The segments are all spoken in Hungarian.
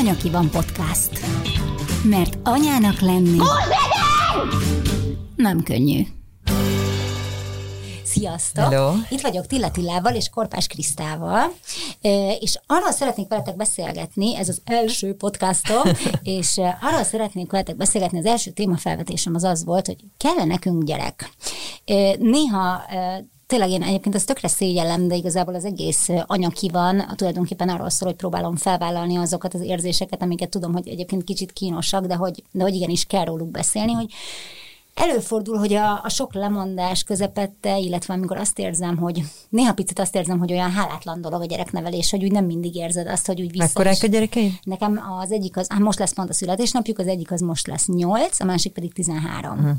Anyaki van podcast. Mert anyának lenni nem könnyű. Sziasztok! Hello. Itt vagyok Tilla Tillával és Korpás Krisztával, és arról szeretnék veletek beszélgetni, ez az első podcastom, és arról szeretnék veletek beszélgetni, az első témafelvetésem az az volt, hogy kell nekünk gyerek. Néha tényleg én egyébként ezt tökre szégyellem, de igazából az egész anyaki van, tulajdonképpen arról szól, hogy próbálom felvállalni azokat az érzéseket, amiket tudom, hogy egyébként kicsit kínosak, de hogy, de hogy igenis kell róluk beszélni, hogy Előfordul, hogy a, a sok lemondás közepette, illetve amikor azt érzem, hogy néha picit azt érzem, hogy olyan hálátlan dolog a gyereknevelés, hogy úgy nem mindig érzed azt, hogy úgy vissza. Mekkorák a gyerekeid? Nekem az egyik az, hát most lesz pont a születésnapjuk, az egyik az most lesz 8, a másik pedig 13. Uh-huh.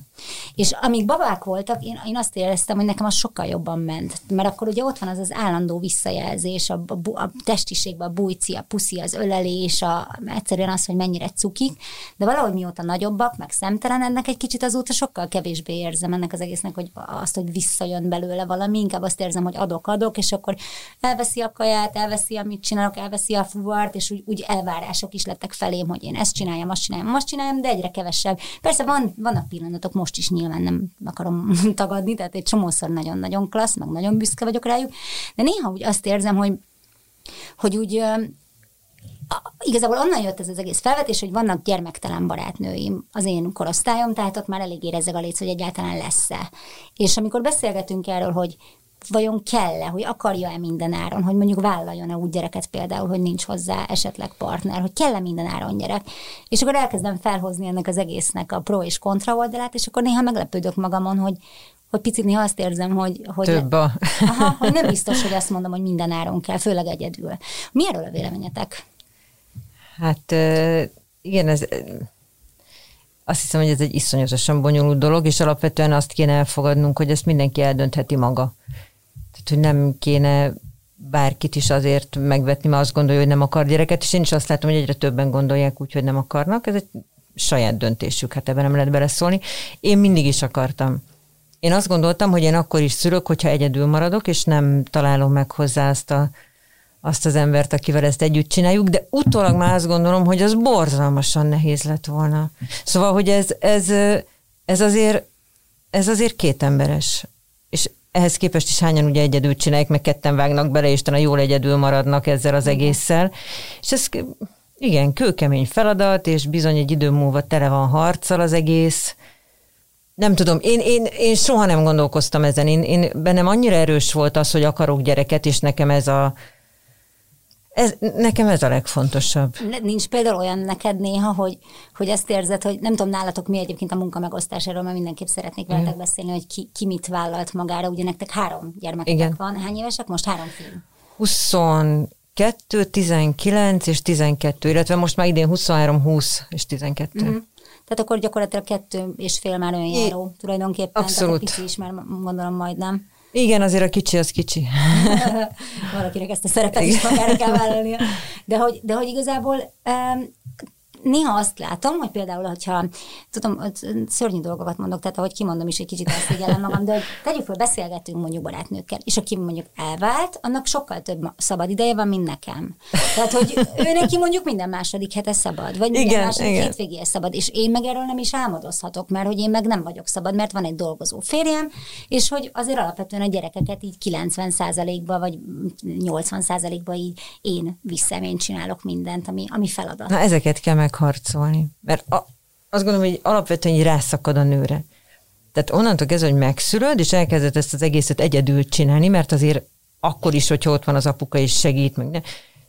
És amíg babák voltak, én, én azt éreztem, hogy nekem az sokkal jobban ment. Mert akkor ugye ott van az az állandó visszajelzés, a, a, a testiségben a bújci, a puszi, az ölelés, a, egyszerűen az, hogy mennyire cukik, de valahogy mióta nagyobbak, meg szemtelen, ennek egy kicsit azóta sokkal kevésbé érzem ennek az egésznek, hogy azt, hogy visszajön belőle valami, inkább azt érzem, hogy adok, adok, és akkor elveszi a kaját, elveszi, amit csinálok, elveszi a fuvart, és úgy, úgy elvárások is lettek felém, hogy én ezt csináljam, azt csináljam, azt csináljam, de egyre kevesebb. Persze van, vannak pillanatok, most is nyilván nem akarom tagadni, tehát egy csomószor nagyon-nagyon klassz, meg nagyon büszke vagyok rájuk, de néha úgy azt érzem, hogy hogy úgy igazából onnan jött ez az egész felvetés, hogy vannak gyermektelen barátnőim az én korosztályom, tehát ott már elég érezzeg a léc, hogy egyáltalán lesz-e. És amikor beszélgetünk erről, hogy vajon kell-e, hogy akarja-e minden áron, hogy mondjuk vállaljon-e úgy gyereket például, hogy nincs hozzá esetleg partner, hogy kell-e minden áron gyerek. És akkor elkezdem felhozni ennek az egésznek a pro és kontra oldalát, és akkor néha meglepődök magamon, hogy, hogy picit néha azt érzem, hogy, hogy, Több a... aha, hogy nem biztos, hogy azt mondom, hogy minden áron kell, főleg egyedül. Mi erről a véleményetek? Hát igen, ez azt hiszem, hogy ez egy iszonyatosan bonyolult dolog, és alapvetően azt kéne elfogadnunk, hogy ezt mindenki eldöntheti maga. Tehát, hogy nem kéne bárkit is azért megvetni, mert azt gondolja, hogy nem akar gyereket, és én is azt látom, hogy egyre többen gondolják úgy, hogy nem akarnak. Ez egy saját döntésük, hát ebben nem lehet beleszólni. Én mindig is akartam. Én azt gondoltam, hogy én akkor is szülök, hogyha egyedül maradok, és nem találom meg hozzá azt a azt az embert, akivel ezt együtt csináljuk, de utólag már azt gondolom, hogy az borzalmasan nehéz lett volna. Szóval, hogy ez, ez, ez azért ez azért két emberes. És ehhez képest is hányan ugye egyedül csinálják, meg ketten vágnak bele, és talán jól egyedül maradnak ezzel az egésszel. És ez igen, kőkemény feladat, és bizony egy idő múlva tele van harccal az egész. Nem tudom, én, én, én soha nem gondolkoztam ezen. Én, én bennem annyira erős volt az, hogy akarok gyereket, és nekem ez a, ez, nekem ez a legfontosabb. Nincs például olyan neked néha, hogy, hogy ezt érzed, hogy nem tudom nálatok mi egyébként a munka megosztás, erről mert mindenképp szeretnék mm. veletek beszélni, hogy ki, ki mit vállalt magára. Ugye nektek három gyermeketek Igen. van. Hány évesek? Most három film. 22, 19 és 12, illetve most már idén 23, 20 és 12. Mm-hmm. Tehát akkor gyakorlatilag kettő és fél már önjáró tulajdonképpen. Abszolút. Tehát pici is már gondolom majdnem. Igen, azért a kicsi az kicsi. Valakinek ezt a szerepet is magára kell vállalnia. De hogy, de hogy igazából um, néha azt látom, hogy például, hogyha, tudom, szörnyű dolgokat mondok, tehát ahogy kimondom is, egy kicsit elszégyellem magam, de hogy tegyük fel, beszélgetünk mondjuk barátnőkkel, és aki mondjuk elvált, annak sokkal több szabad ideje van, mint nekem. Tehát, hogy ő neki mondjuk minden második hete szabad, vagy minden igen, második igen. hétvégéje szabad, és én meg erről nem is álmodozhatok, mert hogy én meg nem vagyok szabad, mert van egy dolgozó férjem, és hogy azért alapvetően a gyerekeket így 90%-ba vagy 80%-ba így én vissza, én csinálok mindent, ami, ami feladat. Na ezeket kell meg megharcolni. Mert a, azt gondolom, hogy alapvetően így rászakad a nőre. Tehát onnantól kezdve, hogy megszülöd, és elkezded ezt az egészet egyedül csinálni, mert azért akkor is, hogyha ott van az apuka, és segít, meg ne,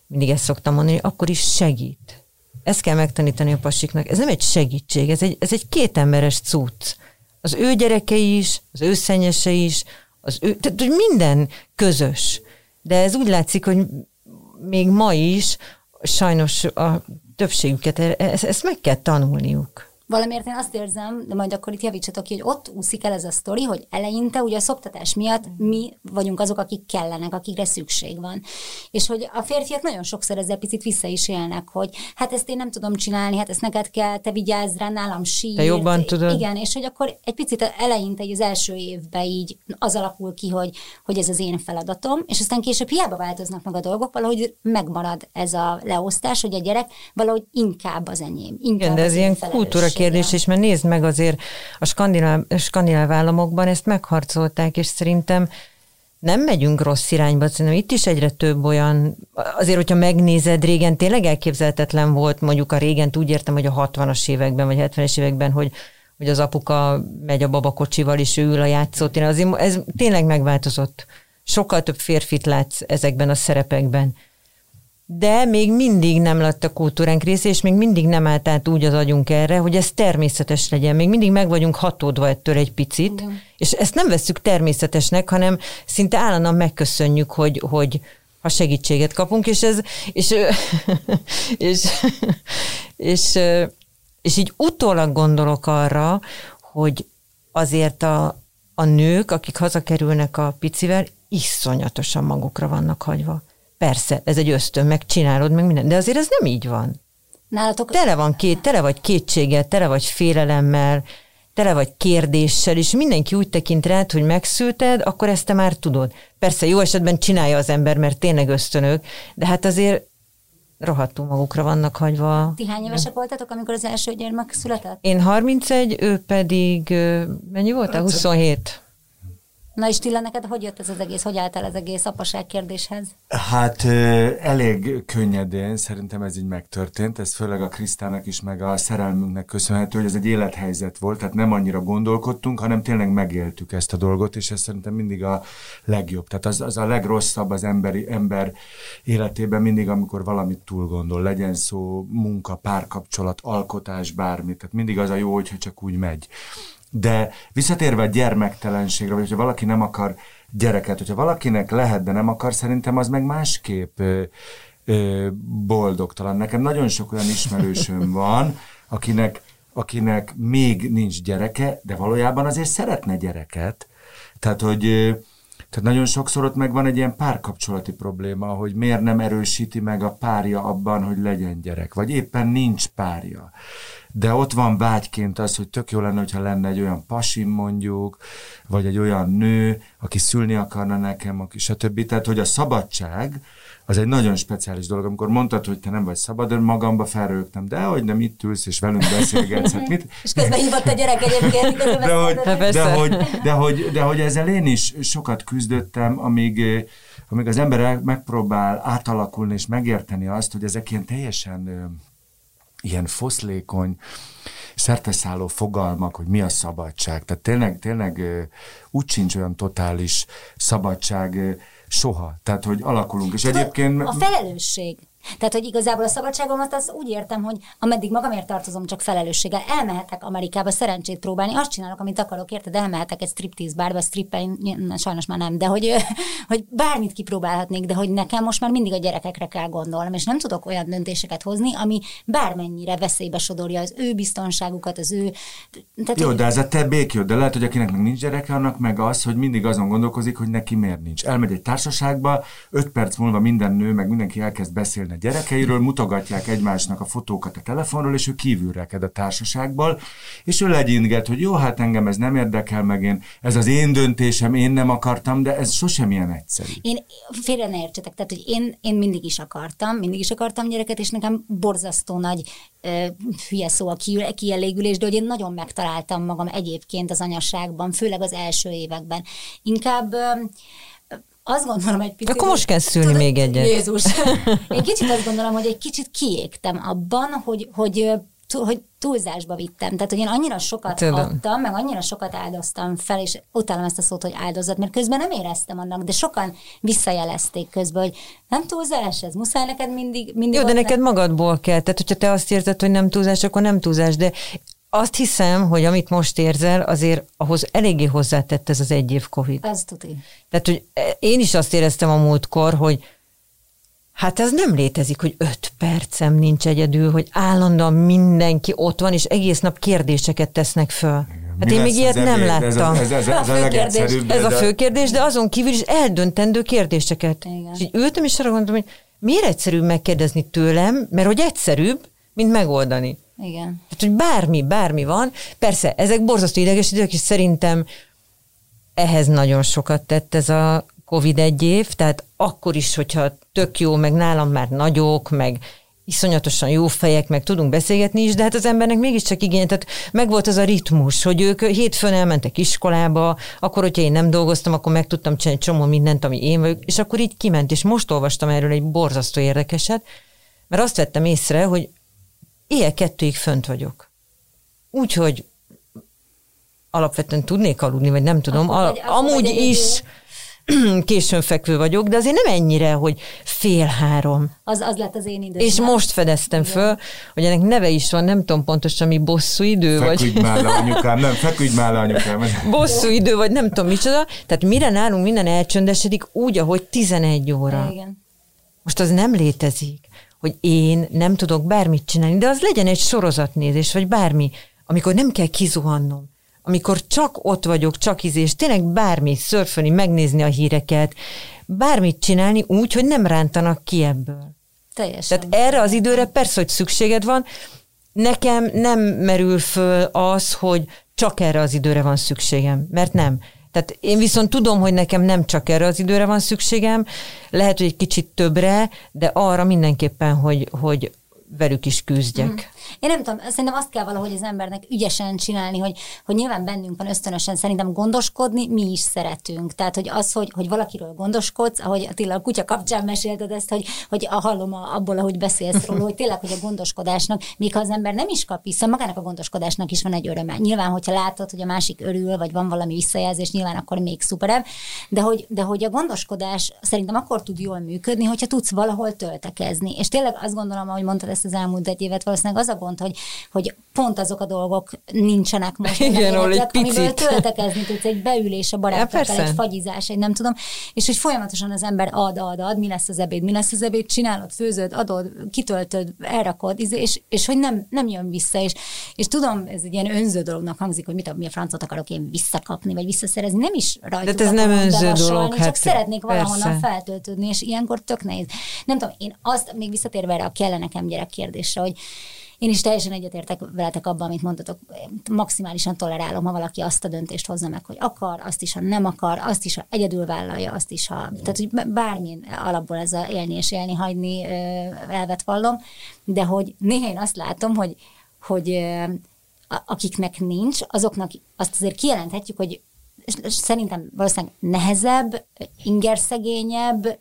mindig ezt szoktam mondani, akkor is segít. Ezt kell megtanítani a pasiknak. Ez nem egy segítség, ez egy, ez egy kétemberes cucc. Az ő gyerekei is, az ő szennyese is, az ő, tehát hogy minden közös. De ez úgy látszik, hogy még ma is sajnos a többségüket, e- e- ezt, ezt meg kell tanulniuk. Valamiért én azt érzem, de majd akkor itt javítsatok ki, hogy ott úszik el ez a sztori, hogy eleinte ugye a szoptatás miatt mi vagyunk azok, akik kellenek, akikre szükség van. És hogy a férfiak nagyon sokszor ezzel picit vissza is élnek, hogy hát ezt én nem tudom csinálni, hát ezt neked kell, te vigyázz rá, nálam sír. Te jobban tudod. Igen, és hogy akkor egy picit eleinte, az első évben így az alakul ki, hogy, hogy ez az én feladatom, és aztán később hiába változnak meg a dolgok, valahogy megmarad ez a leosztás, hogy a gyerek valahogy inkább az enyém. Inkább Igen, de ez ilyen kultúra kérdés, és mert nézd meg azért a skandináv, skandináv államokban ezt megharcolták, és szerintem nem megyünk rossz irányba, szerintem itt is egyre több olyan, azért, hogyha megnézed, régen tényleg elképzelhetetlen volt, mondjuk a régen úgy értem, hogy a 60-as években, vagy 70-es években, hogy hogy az apuka megy a babakocsival, és ő ül a játszótéren. Azért ez tényleg megváltozott. Sokkal több férfit látsz ezekben a szerepekben de még mindig nem lett a kultúránk része, és még mindig nem állt át úgy az agyunk erre, hogy ez természetes legyen. Még mindig meg vagyunk hatódva ettől egy picit, Igen. és ezt nem veszük természetesnek, hanem szinte állandóan megköszönjük, hogy, hogy ha segítséget kapunk, és ez, és, és, és, és így utólag gondolok arra, hogy azért a, a nők, akik hazakerülnek a picivel, iszonyatosan magukra vannak hagyva. Persze, ez egy ösztön, meg csinálod, meg minden, de azért ez nem így van. Nálatok... Tele van két, tele vagy kétséggel, tele vagy félelemmel, tele vagy kérdéssel, és mindenki úgy tekint rád, hogy megszülted, akkor ezt te már tudod. Persze jó esetben csinálja az ember, mert tényleg ösztönök, de hát azért rohadtul magukra vannak hagyva. Ti hány évesek voltatok, amikor az első gyermek született? Én 31, ő pedig, mennyi volt? 27. Na és Tilla, neked hogy jött ez az egész, hogy állt el az egész apaság kérdéshez? Hát elég könnyedén, szerintem ez így megtörtént, ez főleg a Krisztának is, meg a szerelmünknek köszönhető, hogy ez egy élethelyzet volt, tehát nem annyira gondolkodtunk, hanem tényleg megéltük ezt a dolgot, és ez szerintem mindig a legjobb. Tehát az, az a legrosszabb az emberi, ember életében mindig, amikor valamit túl gondol, legyen szó munka, párkapcsolat, alkotás, bármi, tehát mindig az a jó, hogyha csak úgy megy. De visszatérve a gyermektelenségre, vagy hogyha valaki nem akar gyereket, hogyha valakinek lehet, de nem akar, szerintem az meg másképp ö, ö, boldogtalan. Nekem nagyon sok olyan ismerősöm van, akinek, akinek még nincs gyereke, de valójában azért szeretne gyereket. Tehát, hogy ö, tehát nagyon sokszor ott megvan egy ilyen párkapcsolati probléma, hogy miért nem erősíti meg a párja abban, hogy legyen gyerek, vagy éppen nincs párja de ott van vágyként az, hogy tök jó lenne, hogyha lenne egy olyan pasim mondjuk, vagy egy olyan nő, aki szülni akarna nekem, aki stb. Tehát, hogy a szabadság, az egy nagyon speciális dolog, amikor mondtad, hogy te nem vagy szabad, de magamba felrögtem, de hogy nem itt ülsz és velünk beszélgetsz, hát mit? És közben hívott a gyerek egyébként. De hogy, de, hogy, de, hogy, de hogy ezzel én is sokat küzdöttem, amíg, amíg az ember megpróbál átalakulni és megérteni azt, hogy ezek ilyen teljesen ilyen foszlékony, szerteszálló fogalmak, hogy mi a szabadság. Tehát tényleg, tényleg úgy sincs olyan totális szabadság soha. Tehát, hogy alakulunk. És egyébként... A felelősség. Tehát, hogy igazából a szabadságomat az úgy értem, hogy ameddig magamért tartozom, csak felelősséggel. Elmehetek Amerikába szerencsét próbálni, azt csinálok, amit akarok, érted? Elmehetek egy striptease bárba, strippel, sajnos már nem, de hogy, hogy bármit kipróbálhatnék, de hogy nekem most már mindig a gyerekekre kell gondolnom, és nem tudok olyan döntéseket hozni, ami bármennyire veszélybe sodorja az ő biztonságukat, az ő... Tehát, jó, de ez a te békjó, de lehet, hogy akinek meg nincs gyereke, annak meg az, hogy mindig azon gondolkozik, hogy neki miért nincs. Elmegy egy társaságba, öt perc múlva minden nő, meg mindenki elkezd beszélni a gyerekeiről, mutogatják egymásnak a fotókat a telefonról, és ő kívül reked a társaságból, és ő legyinget, hogy jó, hát engem ez nem érdekel, meg én, ez az én döntésem, én nem akartam, de ez sosem ilyen egyszerű. Én félre ne értsetek, tehát, hogy én, én mindig is akartam, mindig is akartam gyereket, és nekem borzasztó nagy ö, hülye szó a kielégülés, de hogy én nagyon megtaláltam magam egyébként az anyasságban, főleg az első években. Inkább ö, azt gondolom egy picit... Akkor most kell szülni tudod, még egyet. Jézus. Én kicsit azt gondolom, hogy egy kicsit kiégtem abban, hogy, hogy hogy túlzásba vittem. Tehát, hogy én annyira sokat Tudom. adtam, meg annyira sokat áldoztam fel, és utálom ezt a szót, hogy áldozat, mert közben nem éreztem annak, de sokan visszajelezték közben, hogy nem túlzás, ez muszáj neked mindig, mindig Jó, de neked magadból kell. Tehát, hogyha te azt érzed, hogy nem túlzás, akkor nem túlzás, de azt hiszem, hogy amit most érzel, azért ahhoz eléggé hozzátett ez az egy év Covid. Ez tuti. Tehát, hogy én is azt éreztem a múltkor, hogy Hát ez nem létezik, hogy öt percem nincs egyedül, hogy állandóan mindenki ott van, és egész nap kérdéseket tesznek föl. Hát Mi én még ilyet nem láttam. Ez, ez, ez, ez a. Ez a fő kérdés, de azon kívül is eldöntendő kérdéseket. Igen. És így ültem, és arra gondoltam, hogy miért egyszerűbb megkérdezni tőlem, mert hogy egyszerűbb, mint megoldani. Igen. Tehát, hogy bármi, bármi van. Persze, ezek borzasztó idegesítőek, és szerintem ehhez nagyon sokat tett ez a Covid egy év, tehát akkor is, hogyha tök jó, meg nálam már nagyok, meg iszonyatosan jó fejek, meg tudunk beszélgetni is, de hát az embernek mégiscsak igény, tehát megvolt az a ritmus, hogy ők hétfőn elmentek iskolába, akkor, hogyha én nem dolgoztam, akkor meg tudtam csinálni csomó mindent, ami én vagyok, és akkor így kiment, és most olvastam erről egy borzasztó érdekeset, mert azt vettem észre, hogy éjjel kettőig fönt vagyok. Úgyhogy alapvetően tudnék aludni, vagy nem tudom. Akkor A, vagy- akkor amúgy vagy is későn fekvő vagyok, de azért nem ennyire, hogy fél három. Az, az lett az én időm. És most fedeztem föl, hogy ennek neve is van, nem tudom pontosan mi bosszú idő, vagy Feküdj már le, anyukám, nem, feküdj már le, anyukám. bosszú idő, vagy nem tudom micsoda. Tehát mire nálunk minden elcsöndesedik úgy, ahogy 11 óra. Igen. Most az nem létezik, hogy én nem tudok bármit csinálni, de az legyen egy sorozatnézés, vagy bármi, amikor nem kell kizuhannom, amikor csak ott vagyok, csak izés, tényleg bármi, szörfölni, megnézni a híreket, bármit csinálni úgy, hogy nem rántanak ki ebből. Teljesen. Tehát erre az időre persze, hogy szükséged van, nekem nem merül föl az, hogy csak erre az időre van szükségem, mert nem. Tehát én viszont tudom, hogy nekem nem csak erre az időre van szükségem, lehet, hogy egy kicsit többre, de arra mindenképpen, hogy, hogy velük is küzdjek. Én nem tudom, szerintem azt kell valahogy az embernek ügyesen csinálni, hogy, hogy nyilván bennünk van ösztönösen szerintem gondoskodni, mi is szeretünk. Tehát, hogy az, hogy, hogy valakiről gondoskodsz, ahogy Attila a kutya kapcsán mesélted ezt, hogy, hogy a hallom a, abból, ahogy beszélsz róla, hogy tényleg, hogy a gondoskodásnak, még ha az ember nem is kap vissza, magának a gondoskodásnak is van egy öröme. Nyilván, hogyha látod, hogy a másik örül, vagy van valami visszajelzés, nyilván akkor még szuperebb, de hogy, de hogy a gondoskodás szerintem akkor tud jól működni, hogyha tudsz valahol töltekezni. És tényleg azt gondolom, ahogy mondtad ezt az elmúlt egy évet, valószínűleg az a gond, hogy, hogy pont azok a dolgok nincsenek most. Igen, ahol egy életileg, amiből picit. töltekezni tudsz, egy beülés a Ja, barátokkal, persze. egy fagyizás, egy nem tudom, és hogy folyamatosan az ember ad, ad, ad, mi lesz az ebéd, mi lesz az ebéd, csinálod, főzöd, adod, kitöltöd, elrakod, izé, és, és hogy nem, nem jön vissza, és, és tudom, ez egy ilyen önző dolognak hangzik, hogy mit, a- mi a francot akarok én visszakapni, vagy visszaszerezni, nem is rajtuk De ez nem önző dolog, csak hát szeretnék valahonnan feltöltődni, és ilyenkor tök nehéz. Nem tudom, én azt, még visszatérve erre a kell nekem gyerek kérdésre, hogy én is teljesen egyetértek veletek abban, amit mondtatok. Maximálisan tolerálom, ha valaki azt a döntést hozza meg, hogy akar, azt is, ha nem akar, azt is, ha egyedül vállalja, azt is, ha... Tehát, hogy bármilyen alapból ez a élni és élni, hagyni elvet vallom, de hogy néha én azt látom, hogy, hogy akiknek nincs, azoknak azt azért kijelenthetjük, hogy szerintem valószínűleg nehezebb, ingerszegényebb,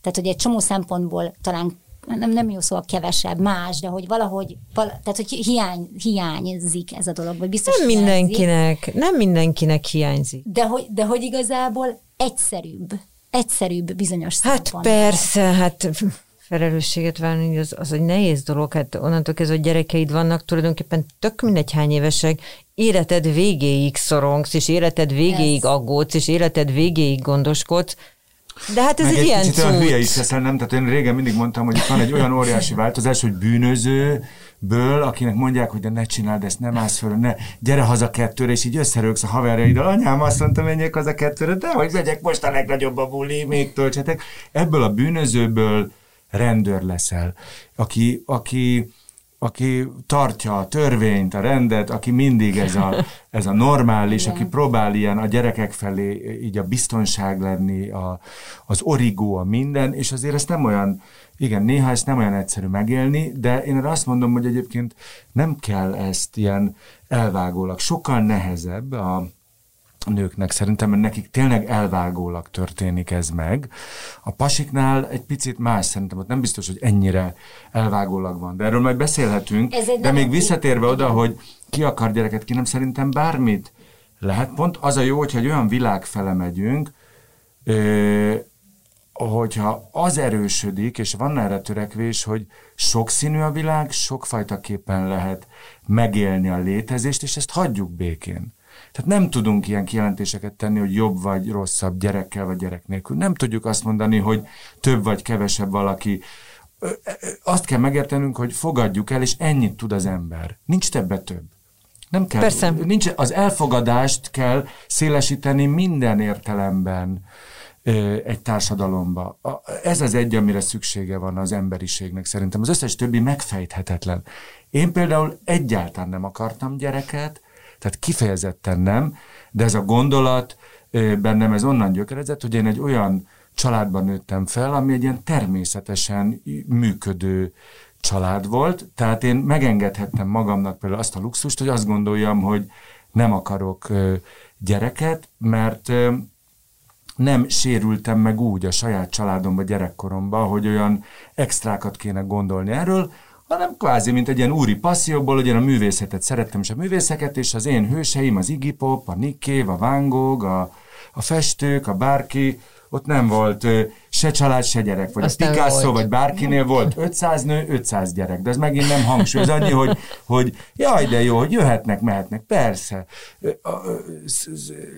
tehát hogy egy csomó szempontból talán nem, nem jó szó a kevesebb, más, de hogy valahogy, vala, tehát hogy hiány, hiányzik ez a dolog, vagy biztos Nem hiányzik, mindenkinek, nem mindenkinek hiányzik. de hogy, de hogy igazából egyszerűbb, egyszerűbb bizonyos Hát persze, hát felelősséget vállalni, az, az egy nehéz dolog. Hát onnantól kezdve, hogy gyerekeid vannak, tulajdonképpen tök mindegy hány évesek, életed végéig szorongsz, és életed végéig Ez. aggódsz, és életed végéig gondoskodsz. De hát ez Meg egy, ilyen kicsit olyan hülye is leszel, nem? Tehát én régen mindig mondtam, hogy itt van egy olyan óriási változás, hogy bűnözőből, akinek mondják, hogy de ne csináld ezt, nem állsz föl, ne, gyere haza kettőre, és így összerőgsz a haverjaiddal, anyám azt mondta, menjek haza kettőre, de hogy megyek most a legnagyobb a buli, még töltsetek. Ebből a bűnözőből rendőr leszel, aki, aki, aki tartja a törvényt, a rendet, aki mindig ez a, ez a normális, aki próbál ilyen a gyerekek felé így a biztonság lenni, a, az origó, a minden, és azért ezt nem olyan, igen, néha ezt nem olyan egyszerű megélni, de én erre azt mondom, hogy egyébként nem kell ezt ilyen elvágólag, sokkal nehezebb a, nőknek szerintem, mert nekik tényleg elvágólag történik ez meg. A pasiknál egy picit más szerintem, ott nem biztos, hogy ennyire elvágólag van. De erről majd beszélhetünk. De még visszatérve oda, hogy ki akar gyereket, ki nem, szerintem bármit lehet. Pont az a jó, hogyha egy olyan világ fele megyünk, ö, hogyha az erősödik, és van erre törekvés, hogy sokszínű a világ, sokfajta képen lehet megélni a létezést, és ezt hagyjuk békén. Tehát nem tudunk ilyen kijelentéseket tenni, hogy jobb vagy rosszabb gyerekkel vagy gyerek nélkül. Nem tudjuk azt mondani, hogy több vagy kevesebb valaki. Azt kell megértenünk, hogy fogadjuk el, és ennyit tud az ember. Nincs többe több. Nem kell. Persze. Nincs, az elfogadást kell szélesíteni minden értelemben egy társadalomba. Ez az egy, amire szüksége van az emberiségnek szerintem. Az összes többi megfejthetetlen. Én például egyáltalán nem akartam gyereket, tehát kifejezetten nem, de ez a gondolat bennem ez onnan gyökerezett, hogy én egy olyan családban nőttem fel, ami egy ilyen természetesen működő család volt, tehát én megengedhettem magamnak például azt a luxust, hogy azt gondoljam, hogy nem akarok gyereket, mert nem sérültem meg úgy a saját családomba, gyerekkoromban, hogy olyan extrákat kéne gondolni erről, hanem kvázi, mint egy ilyen úri passzióból, hogy én a művészetet szerettem, és a művészeket, és az én hőseim, az Iggy Pop, a Nick Cave, a Van Gogh, a, a festők, a bárki, ott nem volt se család, se gyerek, vagy. Aztán a Picasso, volt. vagy bárkinél volt. 500 nő, 500 gyerek, de ez megint nem hangsúly, ez annyi, hogy, hogy jaj, de jó, hogy jöhetnek, mehetnek, persze,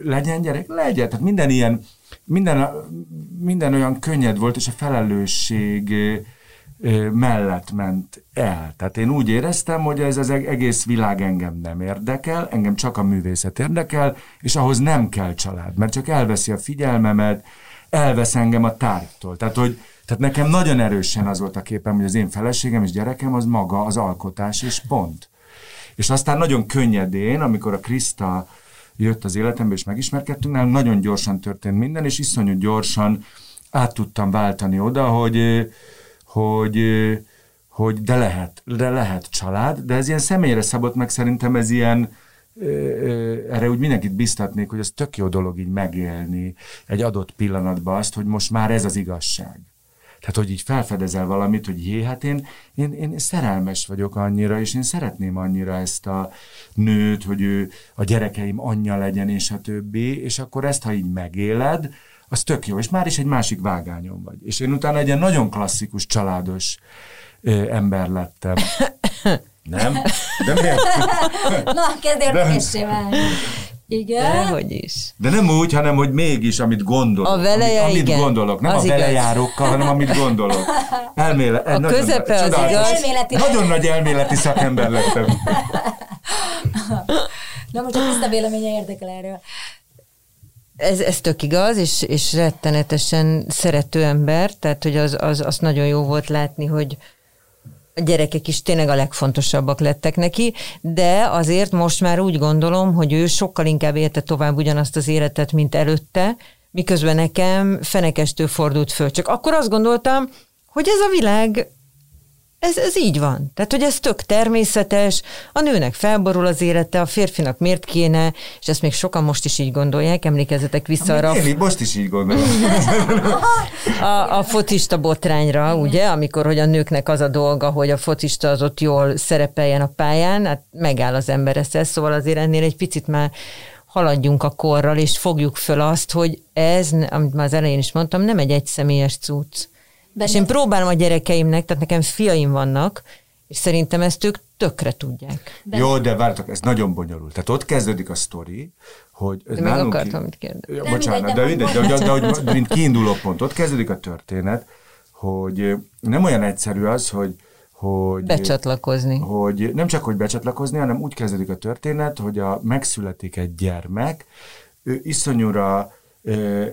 legyen gyerek, legyen, tehát minden ilyen, minden, minden olyan könnyed volt, és a felelősség mellett ment el. Tehát én úgy éreztem, hogy ez az egész világ engem nem érdekel, engem csak a művészet érdekel, és ahhoz nem kell család, mert csak elveszi a figyelmemet, elvesz engem a tárgytól. Tehát, hogy, tehát nekem nagyon erősen az volt a képem, hogy az én feleségem és gyerekem az maga az alkotás, és pont. És aztán nagyon könnyedén, amikor a Kriszta jött az életembe, és megismerkedtünk, nálunk nagyon gyorsan történt minden, és iszonyú gyorsan át tudtam váltani oda, hogy, hogy, hogy de lehet, de lehet család, de ez ilyen személyre szabott meg, szerintem ez ilyen, erre úgy mindenkit biztatnék, hogy ez tök jó dolog így megélni egy adott pillanatban azt, hogy most már ez az igazság. Tehát, hogy így felfedezel valamit, hogy jé, hát én, én, én szerelmes vagyok annyira, és én szeretném annyira ezt a nőt, hogy ő a gyerekeim anyja legyen, és a többi, és akkor ezt, ha így megéled, az tök jó, és már is egy másik vágányon vagy. És én utána egy ilyen nagyon klasszikus, családos ö, ember lettem. Nem? De miért? Na, kezd érdekessé válni. Igen. Dehogy is. De nem úgy, hanem hogy mégis, amit gondolok. A veleje, amit, amit igen. gondolok. Nem Az a velejárókkal, hanem amit gondolok. Elméle, A nagyon közepe az csodálatos. igaz. Elméleti Nagyon nagy elméleti szakember lettem. Na most a tiszta véleménye érdekel erről. Ez, ez tök igaz, és, és rettenetesen szerető ember, tehát hogy az, az, az nagyon jó volt látni, hogy a gyerekek is tényleg a legfontosabbak lettek neki, de azért most már úgy gondolom, hogy ő sokkal inkább élte tovább ugyanazt az életet, mint előtte, miközben nekem fenekestől fordult föl. Csak akkor azt gondoltam, hogy ez a világ ez, ez így van. Tehát, hogy ez tök természetes, a nőnek felborul az élete, a férfinak miért kéne, és ezt még sokan most is így gondolják, emlékezzetek vissza arra Én most is így gondolom. a, a fotista botrányra, ugye, amikor hogy a nőknek az a dolga, hogy a fotista az ott jól szerepeljen a pályán, hát megáll az ember ezzel, szóval azért ennél egy picit már haladjunk a korral, és fogjuk föl azt, hogy ez, amit már az elején is mondtam, nem egy egyszemélyes cucc. Benned- És én próbálom a gyerekeimnek, tehát nekem fiaim vannak, és szerintem ezt ők tökre tudják. Jó, de várjatok, ez nagyon bonyolult. Tehát ott kezdődik a sztori, hogy... Ez De még nálunk akartam, ki- mit kérdezni. Ja, Nem bocsánat, mindegy, de, de mindegy, de, de, de, de, de, mint kiinduló pont, ott kezdődik a történet, hogy nem olyan egyszerű az, hogy hogy, Becsatlakozni. hogy nem csak, hogy becsatlakozni, hanem úgy kezdődik a történet, hogy a megszületik egy gyermek, ő iszonyúra,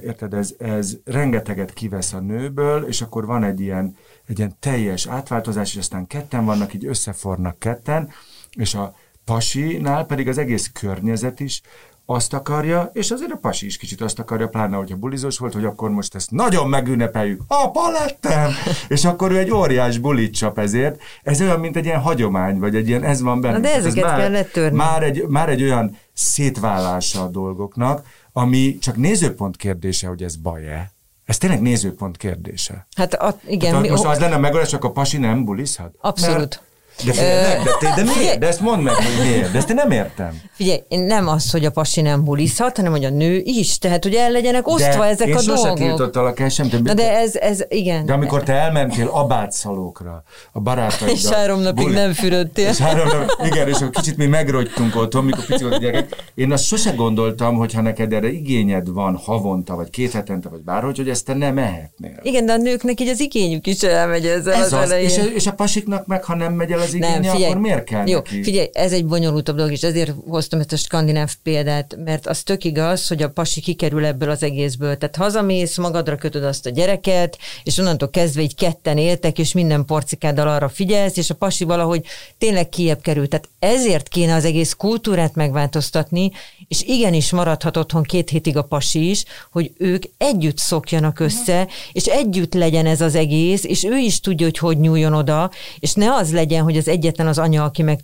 érted, ez, ez rengeteget kivesz a nőből, és akkor van egy ilyen, egy ilyen teljes átváltozás, és aztán ketten vannak, így összefornak ketten, és a pasinál pedig az egész környezet is azt akarja, és azért a pasi is kicsit azt akarja, pláne, hogyha bulizós volt, hogy akkor most ezt nagyon megünnepeljük. Apa lettem! és akkor ő egy óriás bulit csap ezért. Ez olyan, mint egy ilyen hagyomány, vagy egy ilyen, ez van benne. Na de Tehát ez ezeket kell letörni. Már egy, már egy olyan szétválása a dolgoknak, ami csak nézőpont kérdése, hogy ez baj-e. Ez tényleg nézőpont kérdése. Hát a, igen, Tehát mi, most az lenne a megoldás, csak a pasi nem bulizhat? Abszolút. Mert De, figyelj, de, de, de miért? De ezt mondd meg, hogy miért. De ezt én nem értem. Figyelj, nem az, hogy a pasi nem bulizhat, hanem hogy a nő is. Tehát, hogy el legyenek osztva de ezek én a sose dolgok. tiltottalak el sem. De, de ez, ez igen. de amikor te elmentél abátszalókra, a barátaiddal. És három napig buli- nem fürödtél. És három nap, igen, és kicsit mi megrogytunk otthon, mikor pici volt a gyerek. Én azt sose gondoltam, hogy ha neked erre igényed van havonta, vagy két hetente, vagy bárhogy, hogy ezt te nem mehetnél. Igen, de a nőknek így az igényük is elmegy ezzel Ez az, az, elején. és, a, és a pasiknak meg, ha nem megy el az igénye, akkor miért kell Jó, neki? figyelj, ez egy bonyolultabb dolog, és ezért hoztam ezt a skandináv példát, mert az tök igaz, hogy a pasi kikerül ebből az egészből. Tehát hazamész, magadra kötöd azt a gyereket, és onnantól kezdve így ketten éltek, és minden porcikáddal arra figyelsz, és a pasi valahogy tényleg kiebb kerül. Tehát ezért kéne az egész kultúrát megváltoztatni, és igenis maradhat otthon két hétig a pasi is, hogy ők együtt szokjanak össze, és együtt legyen ez az egész, és ő is tudja, hogy hogy nyúljon oda, és ne az legyen, hogy az egyetlen az anya, aki meg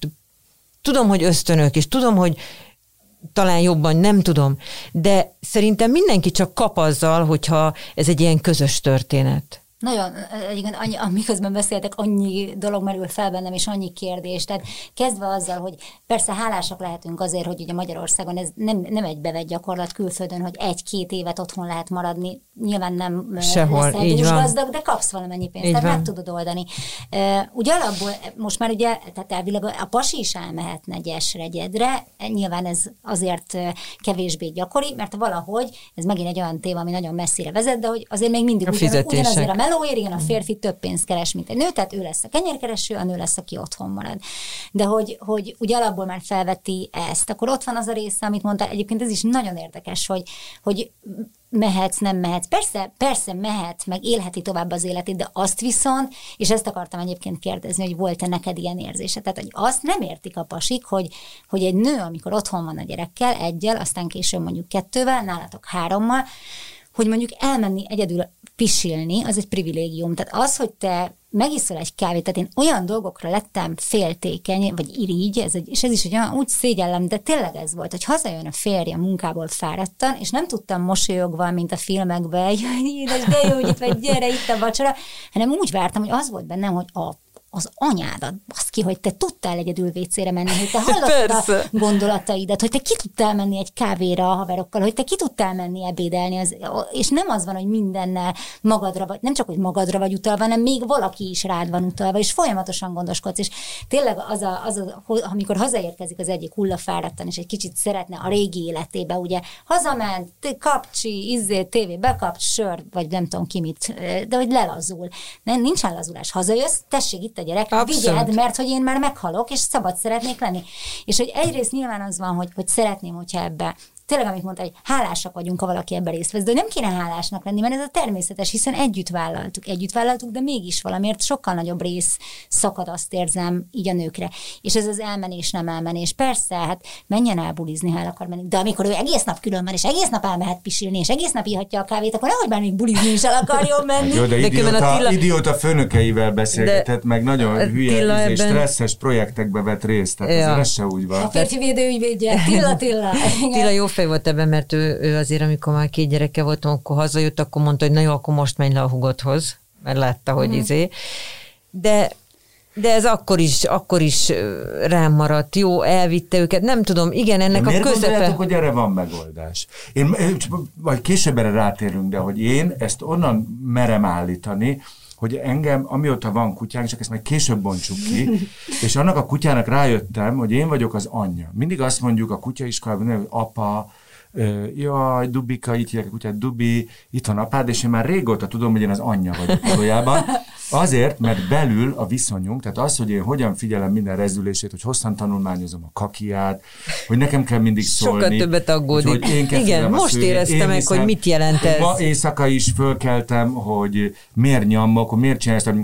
tudom, hogy ösztönök, és tudom, hogy talán jobban, nem tudom, de szerintem mindenki csak kap azzal, hogyha ez egy ilyen közös történet. Nagyon, igen, annyi, miközben beszéltek, annyi dolog merül fel bennem, és annyi kérdés. Tehát kezdve azzal, hogy persze hálásak lehetünk azért, hogy ugye Magyarországon ez nem, nem egy bevett gyakorlat külföldön, hogy egy-két évet otthon lehet maradni. Nyilván nem Sehol, így van. gazdag, de kapsz valamennyi pénzt, Így tehát van. meg tudod oldani. Ugye alapból most már ugye, tehát elvileg a pasi is elmehetne gyesre, gyedre, nyilván ez azért kevésbé gyakori, mert valahogy, ez megint egy olyan téma, ami nagyon messzire vezet, de hogy azért még mindig A ugyan, ugyanazért a melóért, igen, a férfi több pénzt keres, mint egy nő, tehát ő lesz a kenyérkereső, a nő lesz, aki otthon marad. De hogy, hogy ugye alapból már felveti ezt, akkor ott van az a része, amit mondtál, egyébként ez is nagyon érdekes, hogy, hogy mehetsz, nem mehetsz. Persze, persze mehet, meg élheti tovább az életét, de azt viszont, és ezt akartam egyébként kérdezni, hogy volt-e neked ilyen érzése. Tehát, hogy azt nem értik a pasik, hogy, hogy egy nő, amikor otthon van a gyerekkel, egyel, aztán később mondjuk kettővel, nálatok hárommal, hogy mondjuk elmenni egyedül pisilni, az egy privilégium. Tehát az, hogy te megiszol egy kávét, tehát én olyan dolgokra lettem féltékeny, vagy irigy, ez egy, és ez is egy olyan, úgy szégyellem, de tényleg ez volt, hogy hazajön a férje munkából fáradtan, és nem tudtam mosolyogva, mint a filmekben, hogy édes, de jó, hogy itt vagy, gyere, itt a vacsora, hanem úgy vártam, hogy az volt bennem, hogy a az anyádat, baszki, hogy te tudtál egyedül vécére menni, hogy te hallottad a Persze. gondolataidat, hogy te ki tudtál menni egy kávéra a haverokkal, hogy te ki tudtál menni ebédelni, az, és nem az van, hogy mindennel magadra vagy, nem csak, hogy magadra vagy utalva, hanem még valaki is rád van utalva, és folyamatosan gondoskodsz, és tényleg az, a, az a, amikor hazaérkezik az egyik hullafáradtan, és egy kicsit szeretne a régi életébe, ugye hazament, kapcsi, izzé, tévé, bekapt, sör, vagy nem tudom ki mit, de hogy lelazul. Nem, nincsen lazulás. Hazajössz, tessék itt a gyerek, Abszolút. vigyed, mert hogy én már meghalok, és szabad szeretnék lenni. És hogy egyrészt nyilván az van, hogy, hogy szeretném, hogyha ebbe tényleg, amit mondta, hogy hálásak vagyunk, ha valaki ebben részt vesz, de nem kéne hálásnak lenni, mert ez a természetes, hiszen együtt vállaltuk, együtt vállaltuk, de mégis valamiért sokkal nagyobb rész szakad, azt érzem, így a nőkre. És ez az elmenés, nem elmenés. Persze, hát menjen el bulizni, ha el akar menni, de amikor ő egész nap külön van, és egész nap elmehet pisilni, és egész nap ihatja a kávét, akkor nehogy már még bulizni is el akarjon menni. Jó, de, De különben a idióta, Attila- idióta főnökeivel beszélgetett, meg nagyon hülye, és ebben- stresszes projektekbe vett részt, tehát Ja. ez se úgy van. A férfi védőügyvédje, Tilla, Tilla. Tila jó fej volt ebben, mert ő, ő azért, amikor már két gyereke volt, akkor hazajött, akkor mondta, hogy na jó, akkor most menj le a hugodhoz, mert látta, hogy Mhm. izé. De de ez akkor is, akkor is rám maradt. Jó, elvitte őket. Nem tudom, igen, ennek De a miért közepe... hogy erre van megoldás? Én, vagy később erre rátérünk, de hogy én ezt onnan merem állítani, hogy engem, amióta van kutyánk, csak ezt majd később bontsuk ki, és annak a kutyának rájöttem, hogy én vagyok az anyja. Mindig azt mondjuk a kutyaiskolában, hogy apa, jaj, Dubika, itt hívják kutyát, Dubi, itt van apád, és én már régóta tudom, hogy én az anyja vagyok valójában. Azért, mert belül a viszonyunk, tehát az, hogy én hogyan figyelem minden rezdülését, hogy hosszan tanulmányozom a kakiát, hogy nekem kell mindig szólni. többet aggódik. hogy én Igen, most szőnyeg, érezte én meg, hogy mit jelent ez. Ma éjszaka is fölkeltem, hogy miért nyomok, hogy miért csinálsz, hogy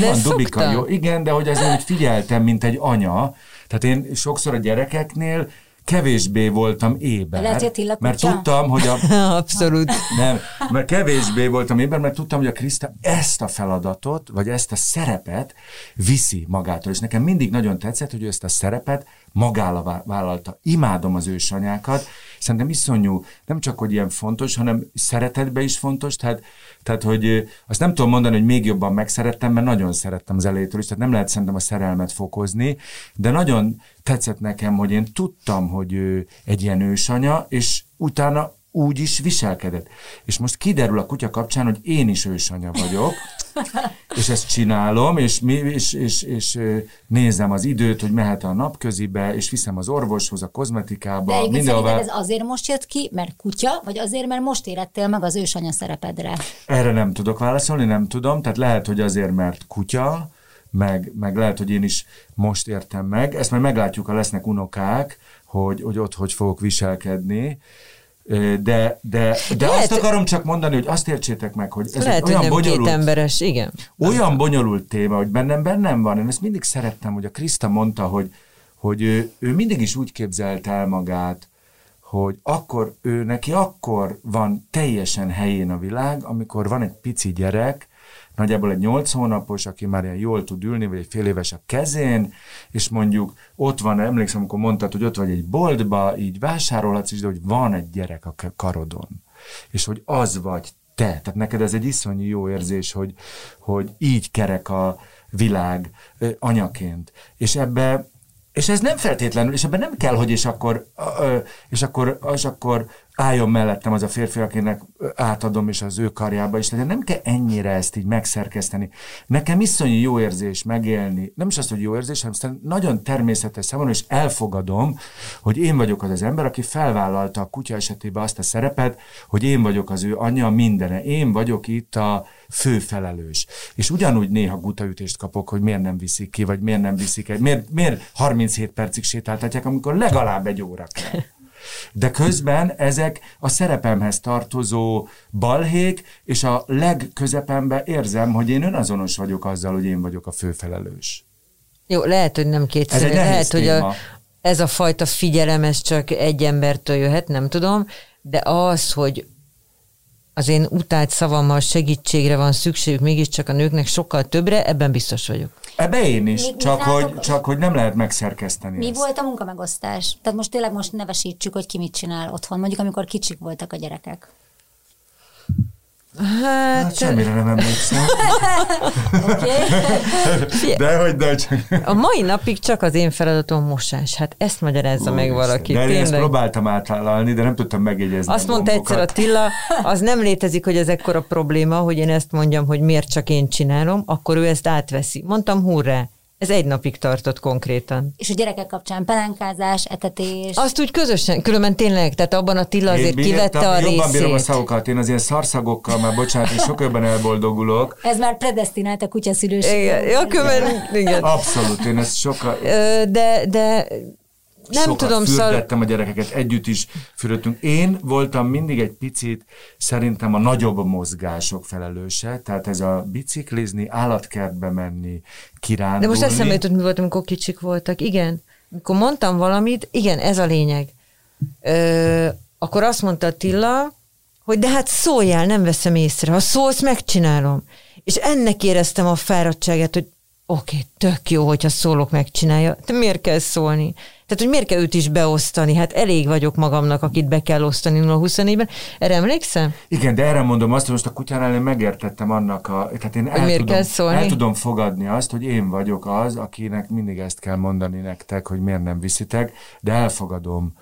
De van Dubika, jó? Igen, de hogy azért úgy figyeltem, mint egy anya. Tehát én sokszor a gyerekeknél kevésbé voltam éber. Lehet, hogy mert tudtam, hogy a, Abszolút. nem, mert kevésbé voltam éber, mert tudtam, hogy a Kriszta ezt a feladatot, vagy ezt a szerepet viszi magától. És nekem mindig nagyon tetszett, hogy ő ezt a szerepet magára vállalta. Imádom az ősanyákat, szerintem iszonyú, nem csak, hogy ilyen fontos, hanem szeretetbe is fontos, tehát, tehát hogy azt nem tudom mondani, hogy még jobban megszerettem, mert nagyon szerettem az elejétől is, tehát nem lehet szerintem a szerelmet fokozni, de nagyon tetszett nekem, hogy én tudtam, hogy ő egy ilyen ősanya, és utána úgy is viselkedett. És most kiderül a kutya kapcsán, hogy én is ősanya vagyok, és ezt csinálom, és, mi, és, és, és nézem az időt, hogy mehet a napközibe, és viszem az orvoshoz, a kozmetikába, De mindenhová. ez azért most jött ki, mert kutya, vagy azért, mert most érettél meg az ősanya szerepedre? Erre nem tudok válaszolni, nem tudom, tehát lehet, hogy azért, mert kutya, meg, meg lehet, hogy én is most értem meg. Ezt majd meglátjuk, ha lesznek unokák, hogy, hogy ott hogy fogok viselkedni. De, de, de Lehet, azt akarom csak mondani, hogy azt értsétek meg, hogy ez Lehet, olyan hogy bonyolult, emberes, igen. Olyan bonyolult téma, hogy bennem bennem van. Én ezt mindig szerettem, hogy a Kriszta mondta, hogy, hogy ő, ő mindig is úgy képzelt el magát, hogy akkor ő neki akkor van teljesen helyén a világ, amikor van egy pici gyerek, nagyjából egy nyolc hónapos, aki már ilyen jól tud ülni, vagy egy fél éves a kezén, és mondjuk ott van, emlékszem, amikor mondtad, hogy ott vagy egy boltba, így vásárolhatsz is, de hogy van egy gyerek a karodon, és hogy az vagy te. Tehát neked ez egy iszonyú jó érzés, hogy, hogy így kerek a világ anyaként. És ebbe és ez nem feltétlenül, és ebben nem kell, hogy és akkor, és akkor, és akkor álljon mellettem az a férfi, akinek átadom, és az ő karjába is legyen. Nem kell ennyire ezt így megszerkeszteni. Nekem iszonyú jó érzés megélni, nem is az, hogy jó érzés, hanem nagyon természetes számomra, és elfogadom, hogy én vagyok az az ember, aki felvállalta a kutya esetében azt a szerepet, hogy én vagyok az ő anyja mindene. Én vagyok itt a fő felelős. És ugyanúgy néha gutaütést kapok, hogy miért nem viszik ki, vagy miért nem viszik el, miért, miért 37 percig sétáltatják, amikor legalább egy óra kell. De közben ezek a szerepemhez tartozó balhék, és a legközepembe érzem, hogy én önazonos vagyok azzal, hogy én vagyok a főfelelős. Jó, lehet, hogy nem kétszer. Lehet, hogy a, ez a fajta figyelem, ez csak egy embertől jöhet, nem tudom, de az, hogy az én utált szavammal segítségre van szükségük mégiscsak a nőknek sokkal többre, ebben biztos vagyok. Ebbe én is, mi, csak, mi hogy, csak hogy nem lehet megszerkeszteni Mi ezt. volt a munkamegosztás? Tehát most tényleg most nevesítsük, hogy ki mit csinál otthon, mondjuk amikor kicsik voltak a gyerekek. Hát, hát semmire nem emlékszem. okay. De hogy de csak. A mai napig csak az én feladatom mosás. Hát ezt magyarázza Ó, meg valaki. De én ezt próbáltam átvállalni, de nem tudtam megjegyezni. Azt mondta egyszer Attila, az nem létezik, hogy ez ekkora probléma, hogy én ezt mondjam, hogy miért csak én csinálom, akkor ő ezt átveszi. Mondtam, hurrá. Ez egy napig tartott konkrétan. És a gyerekek kapcsán pelenkázás, etetés. Azt úgy közösen, különben tényleg, tehát abban a Tilla azért én kivette a részét. Jobban bírom a szagokat, én az ilyen szarszagokkal már, bocsánat, és sok jobban elboldogulok. Ez már predestinált a kutyaszülőség. Igen, ja, különben, igen. Abszolút, én ezt sokkal... De, de nem sokat tudom, fürdettem szal... a gyerekeket, együtt is fürdöttünk. Én voltam mindig egy picit szerintem a nagyobb mozgások felelőse, tehát ez a biciklizni, állatkertbe menni, kirándulni. De most eszembe jutott, mi volt, amikor kicsik voltak. Igen, amikor mondtam valamit, igen, ez a lényeg. Ö, akkor azt mondta Attila, hogy de hát szóljál, nem veszem észre. Ha szólsz, megcsinálom. És ennek éreztem a fáradtságát, hogy oké, okay, tök jó, hogyha szólok, megcsinálja. De miért kell szólni? Tehát, hogy miért kell őt is beosztani? Hát elég vagyok magamnak, akit be kell osztani 0-24-ben. Erre emlékszem? Igen, de erre mondom azt, hogy most a kutyánál én megértettem annak a... Tehát én el, tudom, kell el tudom fogadni azt, hogy én vagyok az, akinek mindig ezt kell mondani nektek, hogy miért nem viszitek, de elfogadom,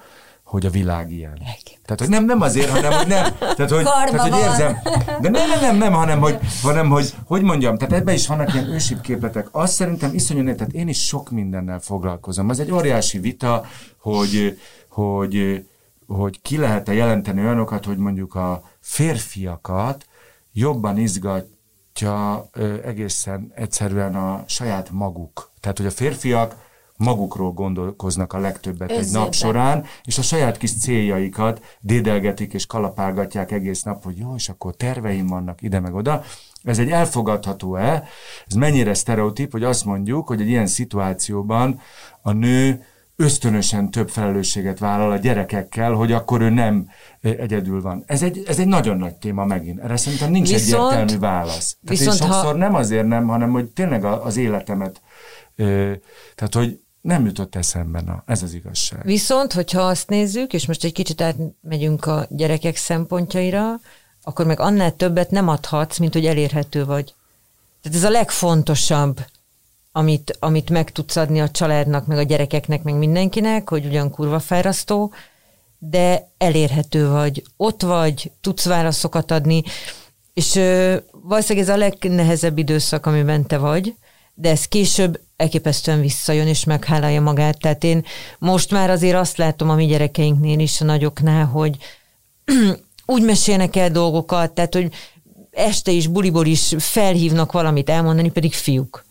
hogy a világ ilyen. Tehát, hogy nem, nem azért, hanem, hogy nem. Tehát, hogy, tehát, hogy érzem. De nem, nem, nem, nem, hanem, hogy, hanem, hogy, hogy mondjam, tehát ebben is vannak ilyen ősibb képletek. Azt szerintem iszonyú, tehát én is sok mindennel foglalkozom. Ez egy óriási vita, hogy, hogy, hogy ki lehet-e jelenteni olyanokat, hogy mondjuk a férfiakat jobban izgatja egészen egyszerűen a saját maguk. Tehát, hogy a férfiak magukról gondolkoznak a legtöbbet Összében. egy nap során, és a saját kis céljaikat dédelgetik és kalapálgatják egész nap, hogy jó, és akkor terveim vannak ide meg oda. Ez egy elfogadható-e? Ez mennyire sztereotíp, hogy azt mondjuk, hogy egy ilyen szituációban a nő ösztönösen több felelősséget vállal a gyerekekkel, hogy akkor ő nem egyedül van. Ez egy, ez egy nagyon nagy téma megint. Erre szerintem nincs viszont, egyértelmű válasz. Tehát viszont én sokszor ha... nem azért nem, hanem hogy tényleg az életemet, tehát hogy Nem jutott eszembe, na, ez az igazság. Viszont, hogyha azt nézzük, és most egy kicsit átmegyünk a gyerekek szempontjaira, akkor meg annál többet nem adhatsz, mint hogy elérhető vagy. Tehát ez a legfontosabb, amit, amit meg tudsz adni a családnak, meg a gyerekeknek, meg mindenkinek, hogy ugyan kurva fárasztó, de elérhető vagy, ott vagy, tudsz válaszokat adni, és ö, valószínűleg ez a legnehezebb időszak, amiben te vagy, de ez később elképesztően visszajön és meghálálja magát. Tehát én most már azért azt látom a mi gyerekeinknél is, a nagyoknál, hogy úgy mesélnek el dolgokat, tehát hogy este is, buliból is felhívnak valamit elmondani, pedig fiúk.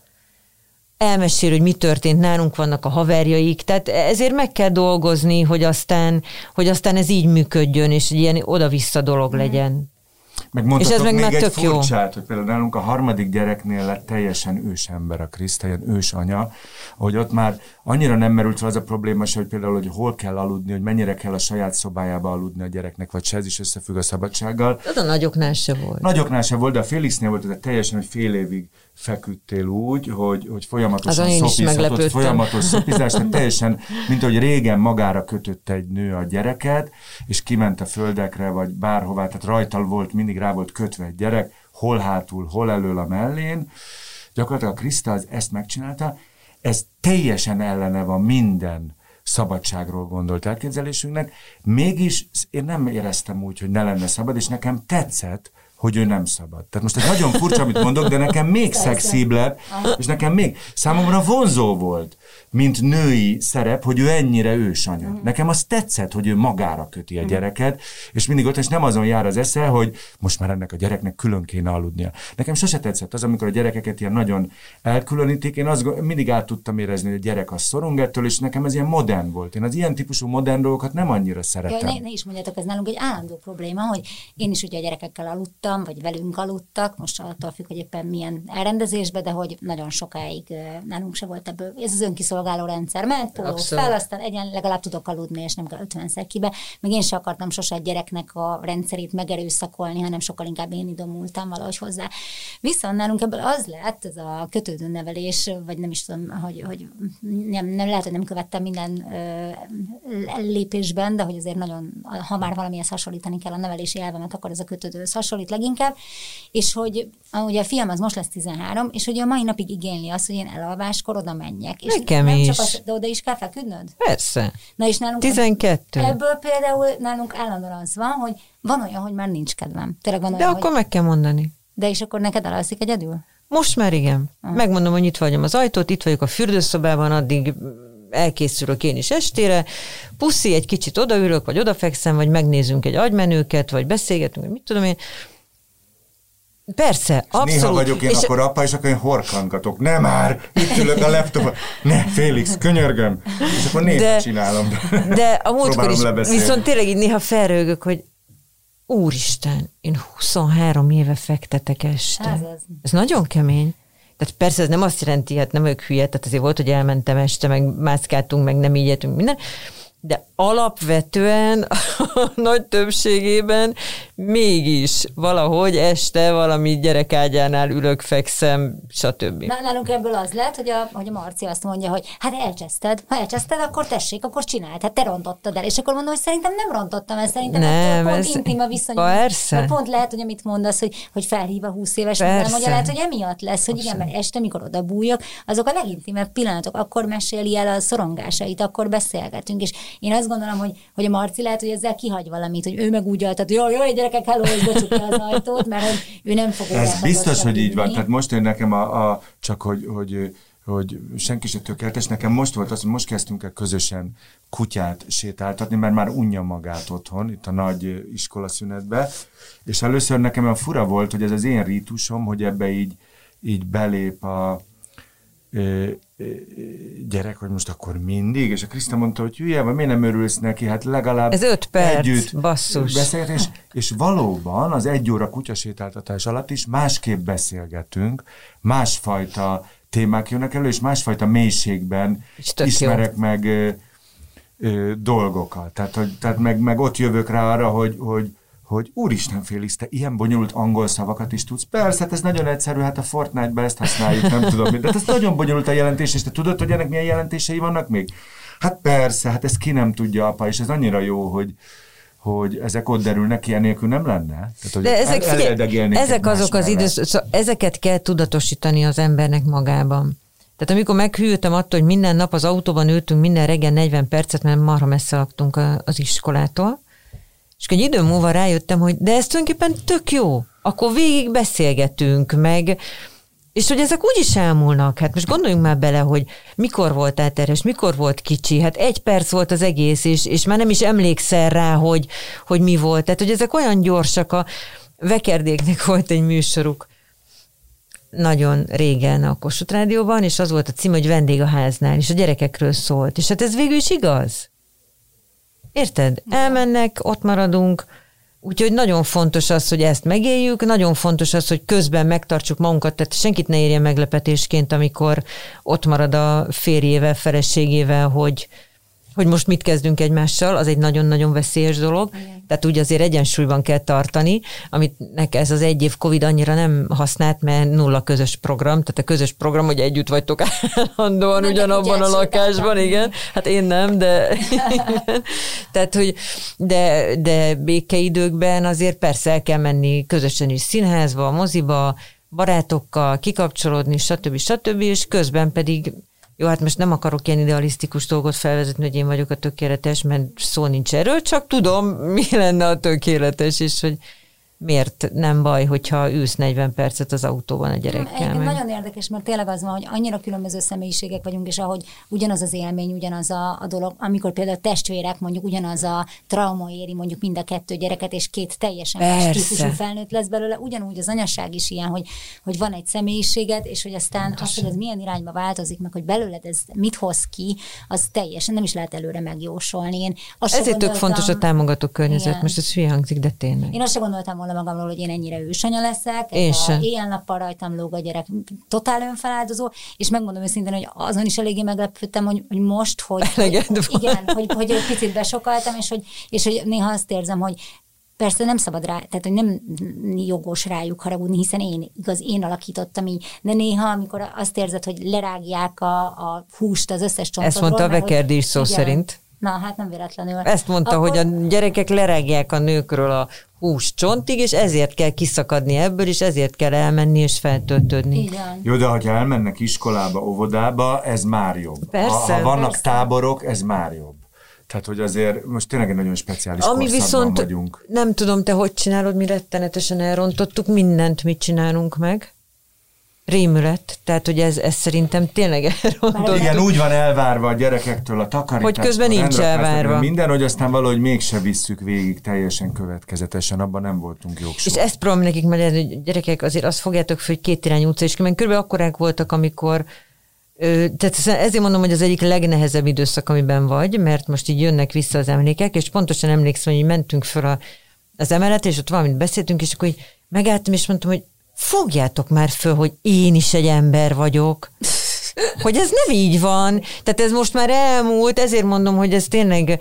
Elmesél, hogy mi történt, nálunk vannak a haverjaik, tehát ezért meg kell dolgozni, hogy aztán, hogy aztán ez így működjön, és egy ilyen oda-vissza dolog legyen. Meg és ez meg még már egy tök furcsát, jó. hogy például nálunk a harmadik gyereknél lett teljesen ősember a Kriszt, ilyen ősanya, hogy ott már annyira nem merült fel az a probléma se, hogy például, hogy hol kell aludni, hogy mennyire kell a saját szobájába aludni a gyereknek, vagy se ez is összefügg a szabadsággal. Az a nagyoknál se volt. Nagyoknál se volt, de a Félixnél volt, ez teljesen, hogy fél évig feküdtél úgy, hogy, hogy folyamatosan szopizhatott, folyamatos szopizás, tehát teljesen, mint hogy régen magára kötött egy nő a gyereket, és kiment a földekre, vagy bárhová, tehát rajtal volt, mindig rá volt kötve egy gyerek, hol hátul, hol elől a mellén. Gyakorlatilag a Kriszta az ezt megcsinálta, ez teljesen ellene van minden szabadságról gondolt elképzelésünknek, mégis én nem éreztem úgy, hogy ne lenne szabad, és nekem tetszett, hogy ő nem szabad. Tehát most ez nagyon furcsa, amit mondok, de nekem még szexibb lett, és nekem még számomra vonzó volt, mint női szerep, hogy ő ennyire ősanya. Mm. Nekem az tetszett, hogy ő magára köti a mm. gyereket, és mindig ott, és nem azon jár az esze, hogy most már ennek a gyereknek külön kéne aludnia. Nekem sose tetszett az, amikor a gyerekeket ilyen nagyon elkülönítik. Én azt mindig át tudtam érezni, hogy a gyerek az szorong ettől, és nekem ez ilyen modern volt. Én az ilyen típusú modern dolgokat nem annyira szeretem. Ja, ne, ne is mondjátok, ez nálunk egy állandó probléma, hogy én is ugye a gyerekekkel aludtam, vagy velünk aludtak, most attól függ, hogy éppen milyen elrendezésbe, de hogy nagyon sokáig nálunk se volt ebből. Ez az önkiszolgáló szolgáló rendszer. Ment, póló fel, aztán egyen legalább tudok aludni, és nem kell 50 kibe. Meg én sem akartam sose a gyereknek a rendszerét megerőszakolni, hanem sokkal inkább én idomultam valahogy hozzá. Viszont nálunk ebből az lett, ez a kötődő nevelés, vagy nem is tudom, hogy, hogy nem, nem lehet, hogy nem követtem minden ö, lépésben, de hogy azért nagyon, ha már valamihez hasonlítani kell a nevelési elvemet, akkor ez a kötődő hasonlít leginkább. És hogy ugye a fiam az most lesz 13, és hogy a mai napig igényli azt, hogy én elalváskor oda menjek. És Nekem nem is. Csak az, de oda is kell feküdnöd? Persze. Na és nálunk 12. Ebből például nálunk állandóan az van, hogy van olyan, hogy már nincs kedvem. Tényleg van de olyan, akkor hogy... meg kell mondani. De és akkor neked elalszik egyedül? Most már igen. Uh. Megmondom, hogy itt vagyom az ajtót, itt vagyok a fürdőszobában, addig elkészülök én is estére, puszi, egy kicsit odaülök, vagy odafekszem, vagy megnézünk egy agymenőket, vagy beszélgetünk, vagy mit tudom én, Persze, és abszolút. Néha vagyok én és akkor apa, és akkor én horkangatok. Nem már, itt ülök a laptopon. Ne, Félix, könyörgöm. És akkor néha de, csinálom. De a múltkor is, lebeszélni. viszont tényleg így néha felrőgök, hogy úristen, én 23 éve fektetek este. Ez, ez. ez nagyon kemény. Tehát persze ez nem azt jelenti, hát nem ők hülye, tehát azért volt, hogy elmentem este, meg mászkáltunk, meg nem így minden, de alapvetően a nagy többségében mégis valahogy este valami gyerekágyánál ülök, fekszem, stb. Na, nálunk ebből az lehet, hogy a, hogy a Marci azt mondja, hogy hát elcseszted, ha elcseszted, akkor tessék, akkor csináld, hát te rontottad el. És akkor mondom, hogy szerintem nem rontottam el, szerintem nem, pont ez intim a viszony. Persze. Pont lehet, hogy amit mondasz, hogy, hogy felhív a 20 éves, mondja, lehet, hogy emiatt lesz, hogy igen, mert este, mikor oda bújok, azok a legintimebb pillanatok, akkor meséli el a szorongásait, akkor beszélgetünk, és én azt gondolom, hogy, hogy a Marci lehet, hogy ezzel kihagy valamit, hogy ő meg úgy altat, hogy jó, jó, gyerekek, hello, és becsukja az ajtót, mert hogy ő nem fog Ez biztos, hogy így van. Tehát most én nekem a, a csak hogy, hogy hogy senki se tökéletes. Nekem most volt az, hogy most kezdtünk el közösen kutyát sétáltatni, mert már unja magát otthon, itt a nagy iskolaszünetbe, és először nekem a fura volt, hogy ez az én rítusom, hogy ebbe így, így belép a, gyerek, hogy most akkor mindig, és a Kriszta mondta, hogy hülye, vagy miért nem örülsz neki, hát legalább Ez öt perc, együtt basszus. Beszélt, és, és valóban az egy óra kutyasétáltatás alatt is másképp beszélgetünk, másfajta témák jönnek elő, és másfajta mélységben ismerek jó. meg ö, ö, dolgokat. Tehát, hogy, tehát meg, meg ott jövök rá arra, hogy, hogy, hogy úristen Félix, te ilyen bonyolult angol szavakat is tudsz. Persze, hát ez nagyon egyszerű, hát a Fortnite-ben ezt használjuk, nem tudom. De hát ez nagyon bonyolult a jelentés, és te tudod, hogy ennek milyen jelentései vannak még? Hát persze, hát ezt ki nem tudja apa, és ez annyira jó, hogy, hogy ezek ott derülnek, ilyen nélkül nem lenne. Tehát, hogy De ezek, figyelj, ezek azok az idősz, szóval ezeket kell tudatosítani az embernek magában. Tehát amikor meghűltem attól, hogy minden nap az autóban ültünk minden reggel 40 percet, mert marha messze laktunk az iskolától, és egy idő múlva rájöttem, hogy de ez tulajdonképpen tök jó. Akkor végig beszélgetünk, meg és hogy ezek úgy is elmúlnak. Hát most gondoljunk már bele, hogy mikor volt áteres, mikor volt kicsi. Hát egy perc volt az egész, és, és már nem is emlékszel rá, hogy, hogy mi volt. Tehát, hogy ezek olyan gyorsak. A Vekerdéknek volt egy műsoruk nagyon régen a Kossuth Rádióban, és az volt a cím, hogy vendég a háznál, és a gyerekekről szólt. És hát ez végül is igaz. Érted? Elmennek, ott maradunk, Úgyhogy nagyon fontos az, hogy ezt megéljük, nagyon fontos az, hogy közben megtartsuk magunkat, tehát senkit ne érjen meglepetésként, amikor ott marad a férjével, feleségével, hogy, hogy most mit kezdünk egymással, az egy nagyon-nagyon veszélyes dolog. Igen. Tehát úgy azért egyensúlyban kell tartani, amit nek ez az egy év Covid annyira nem használt, mert nulla közös program, tehát a közös program, hogy együtt vagytok állandóan nem ugyanabban a lakásban, igen. Hát én nem, de igen. Tehát, hogy de, de békeidőkben azért persze el kell menni közösen is színházba, moziba, barátokkal kikapcsolódni, stb. stb. és közben pedig jó, hát most nem akarok ilyen idealisztikus dolgot felvezetni, hogy én vagyok a tökéletes, mert szó nincs erről, csak tudom, mi lenne a tökéletes, és hogy miért nem baj, hogyha ülsz 40 percet az autóban a gyerekkel. Meg. Nagyon érdekes, mert tényleg az van, hogy annyira különböző személyiségek vagyunk, és ahogy ugyanaz az élmény, ugyanaz a, a dolog, amikor például testvérek mondjuk ugyanaz a trauma éri mondjuk mind a kettő gyereket, és két teljesen más típusú felnőtt lesz belőle, ugyanúgy az anyaság is ilyen, hogy, hogy van egy személyiséged, és hogy aztán Pontosan. az, hogy ez milyen irányba változik, meg hogy belőled ez mit hoz ki, az teljesen nem is lehet előre megjósolni. Én Ezért tök fontos a támogató környezet, igen. most ez hülye hangzik, de tényleg. Én azt sem gondoltam volna magamról, hogy én ennyire ősanya leszek. Én sem. Éjjel-nappal rajtam lóg a gyerek, totál önfeláldozó, és megmondom őszintén, hogy azon is eléggé meglepődtem, hogy, hogy most, hogy, hogy igen, hogy, hogy egy picit besokaltam, és hogy, és hogy néha azt érzem, hogy Persze nem szabad rá, tehát hogy nem jogos rájuk haragudni, hiszen én, igaz, én alakítottam így, de néha, amikor azt érzed, hogy lerágják a, a húst az összes csontodról. Ezt mondta a Vekerdi is szó igen, szerint. Na, hát nem véletlenül. Ezt mondta, Akkor... hogy a gyerekek lerágják a nőkről a hús csontig, és ezért kell kiszakadni ebből, és ezért kell elmenni és feltöltődni. Igen. Jó, de ha elmennek iskolába, óvodába, ez már jobb. Persze, ha, ha vannak persze. táborok, ez már jobb. Tehát, hogy azért most tényleg egy nagyon speciális Ami viszont vagyunk. nem tudom, te hogy csinálod, mi rettenetesen elrontottuk, mindent mit csinálunk meg rémület, tehát hogy ez, ez szerintem tényleg elrontott. Igen, úgy van elvárva a gyerekektől a takarítás. Hogy közben nincs elvárva. Minden, hogy aztán valahogy mégse visszük végig teljesen következetesen, abban nem voltunk jók És ezt próbálom nekik mert hogy gyerekek, azért azt fogjátok fel, hogy két irányú utca, és körülbelül akkorák voltak, amikor tehát ezért mondom, hogy az egyik legnehezebb időszak, amiben vagy, mert most így jönnek vissza az emlékek, és pontosan emlékszem, hogy mentünk fel a, az emelet, és ott valamit beszéltünk, és akkor így megálltam, és mondtam, hogy fogjátok már föl, hogy én is egy ember vagyok. Hogy ez nem így van. Tehát ez most már elmúlt, ezért mondom, hogy ez tényleg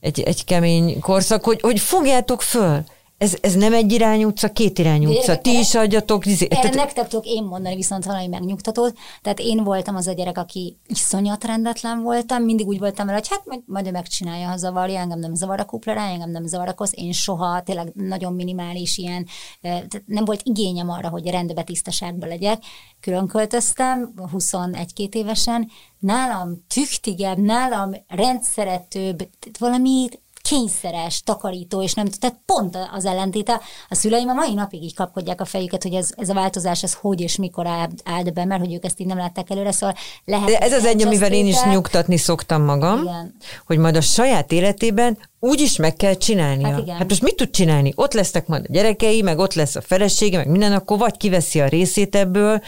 egy, egy kemény korszak, hogy, hogy fogjátok föl ez, ez nem egy irány utca, két irány utca. Ti is adjatok. Izé, erre tehát... nektek tudok én mondani viszont valami megnyugtatót. Tehát én voltam az a gyerek, aki iszonyat rendetlen voltam, mindig úgy voltam vele, hogy hát majd, majd megcsinálja, ha zavarja, engem nem zavar a kuplerá, engem nem zavar a kosz. Én soha tényleg nagyon minimális ilyen, tehát nem volt igényem arra, hogy rendbe tisztaságban legyek. Külön költöztem, 21-2 évesen, nálam tüktigebb, nálam rendszeretőbb, valami kényszeres, takarító, és nem tehát pont az ellentéte. A szüleim a mai napig így kapkodják a fejüket, hogy ez, ez a változás, ez hogy és mikor állt be, mert hogy ők ezt így nem látták előre, szóval lehet. De ez az egy, amivel én is nyugtatni szoktam magam, Igen. hogy majd a saját életében úgy is meg kell csinálnia. Hát, igen. hát most mit tud csinálni? Ott lesznek majd a gyerekei, meg ott lesz a felesége, meg minden, akkor vagy kiveszi a részét ebből,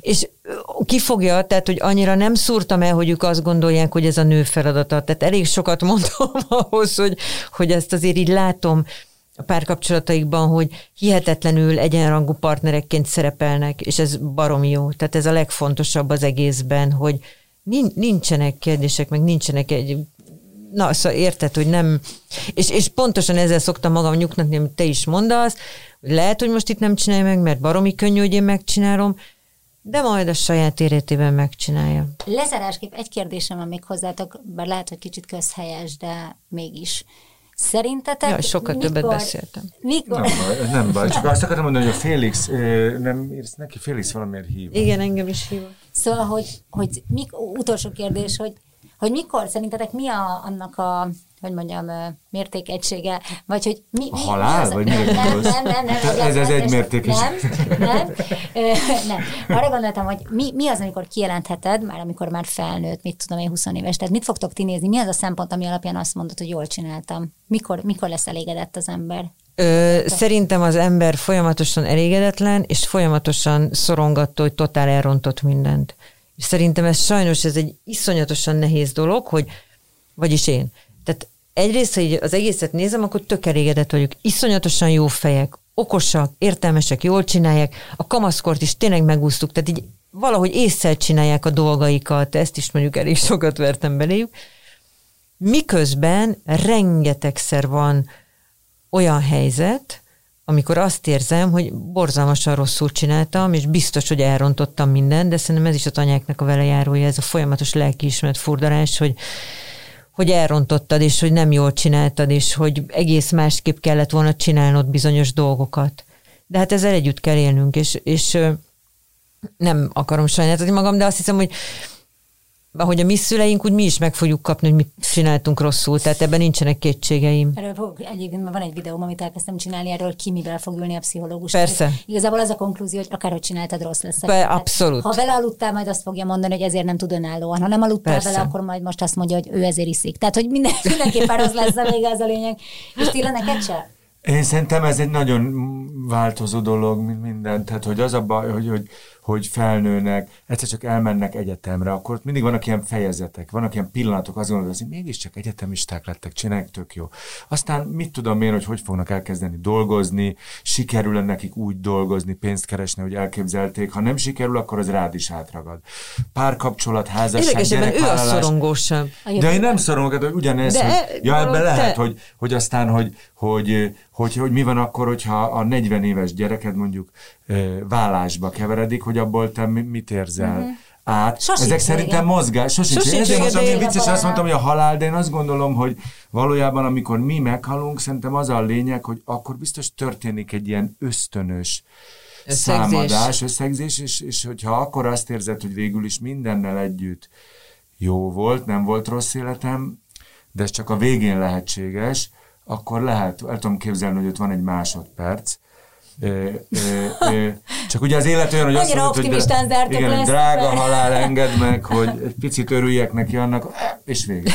és kifogja, tehát, hogy annyira nem szúrtam el, hogy ők azt gondolják, hogy ez a nő feladata. Tehát elég sokat mondom ahhoz, hogy, hogy ezt azért így látom a párkapcsolataikban, hogy hihetetlenül egyenrangú partnerekként szerepelnek, és ez barom jó. Tehát ez a legfontosabb az egészben, hogy nincsenek kérdések, meg nincsenek egy na, szóval érted, hogy nem, és, és pontosan ezzel szoktam magam nyugtatni, amit te is mondasz, hogy lehet, hogy most itt nem csinálja meg, mert baromi könnyű, hogy én megcsinálom, de majd a saját életében megcsinálja. Lezárásképp egy kérdésem van még hozzátok, bár lehet, hogy kicsit közhelyes, de mégis. Szerintetek... Ja, sokkal mikor, többet beszéltem. Mikor? Nem baj, nem baj, csak azt akartam mondani, hogy a Félix, nem írsz neki, Félix valamiért hív. Igen, engem is hív. Szóval, hogy, hogy mik, utolsó kérdés, hogy, hogy mikor szerintetek mi a, annak a hogy mondjam, mértékegysége, vagy hogy mi... A halál? Mi vagy nem, nem, nem, nem, nem, nem, Ez az egy mértékes. Nem, nem, nem. Arra gondoltam, hogy mi, mi az, amikor kijelentheted, már amikor már felnőtt, mit tudom én, 20 éves, tehát mit fogtok ti nézni, mi az a szempont, ami alapján azt mondod, hogy jól csináltam? Mikor, mikor lesz elégedett az ember? Ö, szerintem az ember folyamatosan elégedetlen, és folyamatosan szorongattó, hogy totál elrontott mindent. És szerintem ez sajnos ez egy iszonyatosan nehéz dolog, hogy, vagyis én, tehát egyrészt, hogy az egészet nézem, akkor tök elégedett vagyok. Iszonyatosan jó fejek, okosak, értelmesek, jól csinálják. A kamaszkort is tényleg megúsztuk, tehát így valahogy észszel csinálják a dolgaikat, ezt is mondjuk elég sokat vertem beléjük. Miközben rengetegszer van olyan helyzet, amikor azt érzem, hogy borzalmasan rosszul csináltam, és biztos, hogy elrontottam mindent, de szerintem ez is a tanyáknak a velejárója, ez a folyamatos lelkiismeret furdalás, hogy hogy elrontottad, és hogy nem jól csináltad, és hogy egész másképp kellett volna csinálnod bizonyos dolgokat. De hát ezzel együtt kell élnünk, és, és nem akarom sajnáltatni magam, de azt hiszem, hogy ahogy a mi szüleink, úgy mi is meg fogjuk kapni, hogy mit csináltunk rosszul, tehát ebben nincsenek kétségeim. Erről egyébként van egy videóm, amit elkezdtem csinálni, erről ki mivel fog ülni a pszichológus. Persze. Igazából az a konklúzió, hogy akárhogy csináltad, rossz lesz. Be, abszolút. Ha vele aludtál, majd azt fogja mondani, hogy ezért nem tud önállóan. Ha nem aludtál Persze. vele, akkor majd most azt mondja, hogy ő ezért iszik. Tehát, hogy minden, mindenképpen rossz lesz a vége, az a lényeg. És Tila, neked se? Én szerintem ez egy nagyon változó dolog, mint minden. Tehát, hogy az a baj, hogy, hogy, hogy felnőnek, egyszer csak elmennek egyetemre, akkor ott mindig vannak ilyen fejezetek, vannak ilyen pillanatok, azt gondolod, hogy mégiscsak egyetemisták lettek, csinálják, tök jó. Aztán mit tudom én, hogy hogy fognak elkezdeni dolgozni, sikerül nekik úgy dolgozni, pénzt keresni, hogy elképzelték, ha nem sikerül, akkor az rád is átragad. Párkapcsolat, házasság, Érdekesebben ő a gyerekvállalás. szorongósabb. De én nem szorongok, hogy ugyanez, De hogy, ja, ebben valahol lehet, te- hogy, hogy aztán, hogy, hogy, hogy, hogy mi van akkor, hogyha a 40 éves gyereked mondjuk vállásba keveredik, hogy abból te mi- mit érzel Mhm. át. Sosincs Ezek szerintem mozgás. Sosincs. Sosincs Ezért mondtam, én- vicces, azt mondtam, hogy a halál, de én azt gondolom, hogy valójában, amikor mi meghalunk, szerintem az a lényeg, hogy akkor biztos történik egy ilyen ösztönös Összegzés. számadás, összegzés, és, és hogyha akkor azt érzed, hogy végül is mindennel együtt jó volt, nem volt rossz életem, de ez csak a végén lehetséges, akkor lehet, el tudom képzelni, hogy ott van egy másodperc, Ö, ö, ö, csak ugye az élet olyan, hogy azt Annyira mondod, hogy optimistán zártuk igen, le hogy ezt. drága halál, engedd meg, hogy egy picit örüljek neki annak, és vége.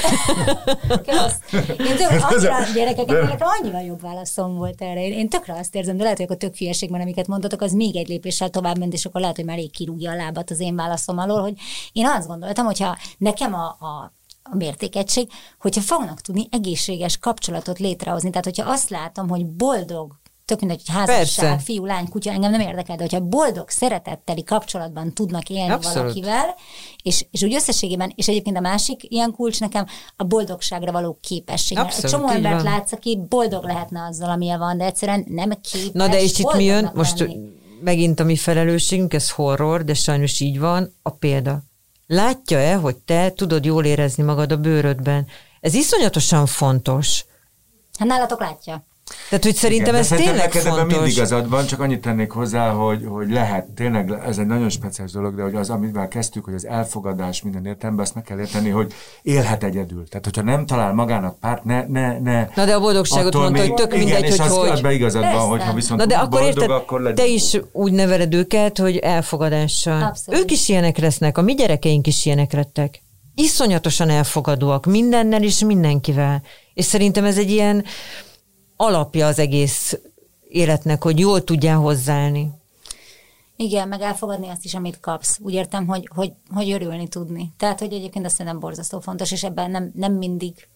Kösz. Én tök, annyira gyerekeket, De- nekem annyival jobb válaszom volt erre. Én, én tökre azt érzem, de lehet, hogy a tök hülyeségben, amiket mondtatok, az még egy lépéssel tovább ment, és akkor lehet, hogy már rég kirúgja a lábat az én válaszom alól, hogy én azt gondoltam, hogyha nekem a, a a mértékegység, hogyha fognak tudni egészséges kapcsolatot létrehozni. Tehát, hogyha azt látom, hogy boldog, tök mindegy, hogy házasság, Persze. fiú, lány, kutya, engem nem érdekel, de hogyha boldog, szeretetteli kapcsolatban tudnak élni Abszolút. valakivel, és, és úgy összességében, és egyébként a másik ilyen kulcs nekem a boldogságra való képesség. Abszolút, egy csomó embert van. látsz, aki boldog lehetne azzal, amilyen van, de egyszerűen nem képes Na de és itt mi jön? Most lenni. megint a mi felelősségünk, ez horror, de sajnos így van, a példa. Látja-e, hogy te tudod jól érezni magad a bőrödben? Ez iszonyatosan fontos. Hát nálatok látja. Tehát, hogy szerintem Igen, ez tényleg neked ebben fontos. mindig igazad van, csak annyit tennék hozzá, hogy, hogy lehet, tényleg ez egy nagyon speciális dolog, de hogy az, amivel kezdtük, hogy az elfogadás minden értelemben, azt meg kell érteni, hogy élhet egyedül. Tehát, hogyha nem talál magának párt, ne, ne, ne. Na de a boldogságot mondta, hogy tök igen, mindegy, és hogy az, hogy. Ebben igazad Persze. van, hogyha viszont Na de akkor boldog, érted, akkor legyen. te is úgy neveled őket, hogy elfogadással. Abszolút. Ők is ilyenek lesznek, a mi gyerekeink is ilyenek lettek. Iszonyatosan elfogadóak mindennel és mindenkivel. És szerintem ez egy ilyen alapja az egész életnek, hogy jól tudjál hozzáállni. Igen, meg elfogadni azt is, amit kapsz. Úgy értem, hogy, hogy, hogy örülni tudni. Tehát, hogy egyébként azt szerintem borzasztó fontos, és ebben nem, nem mindig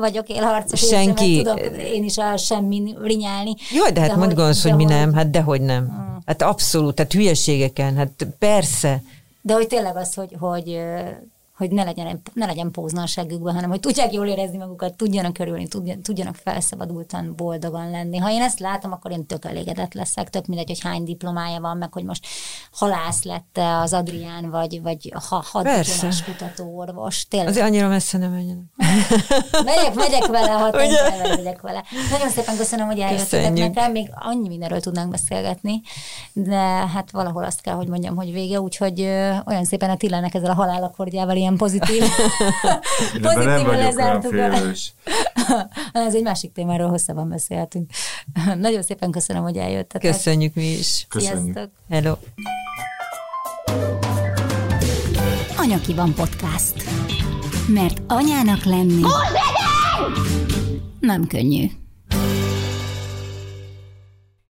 vagyok élharcos. Senki. Érzem, Tudok én is a semmi rinyálni. Jaj, de hát majd gondolsz, hogy de mi nem, hát dehogy nem. Hát abszolút, hát hülyeségeken, hát persze. De hogy tényleg az, hogy, hogy, hogy ne legyen, ne legyen póznalságükben, hanem hogy tudják jól érezni magukat, tudjanak körülni, tudjanak felszabadultan, boldogan lenni. Ha én ezt látom, akkor én tök elégedett leszek, tök mindegy, hogy hány diplomája van, meg hogy most halász lett az Adrián, vagy, vagy ha, haddiplomás kutató orvos. Tényleg. Azért annyira messze nem menjenek. megyek, megyek vele, ha megyek vele. Nagyon szépen köszönöm, hogy eljöttetek nekem, még annyi mindenről tudnánk beszélgetni, de hát valahol azt kell, hogy mondjam, hogy vége, úgyhogy olyan szépen a Tillának ezzel a halálakordjával ilyen pozitív, pozitívan lezártuk. Ez egy másik témáról hosszabban beszéltünk. Nagyon szépen köszönöm, hogy eljöttetek. Köszönjük mi is. Köszönjük. Sziasztok. Hello. Anyaki van podcast. Mert anyának lenni nem könnyű.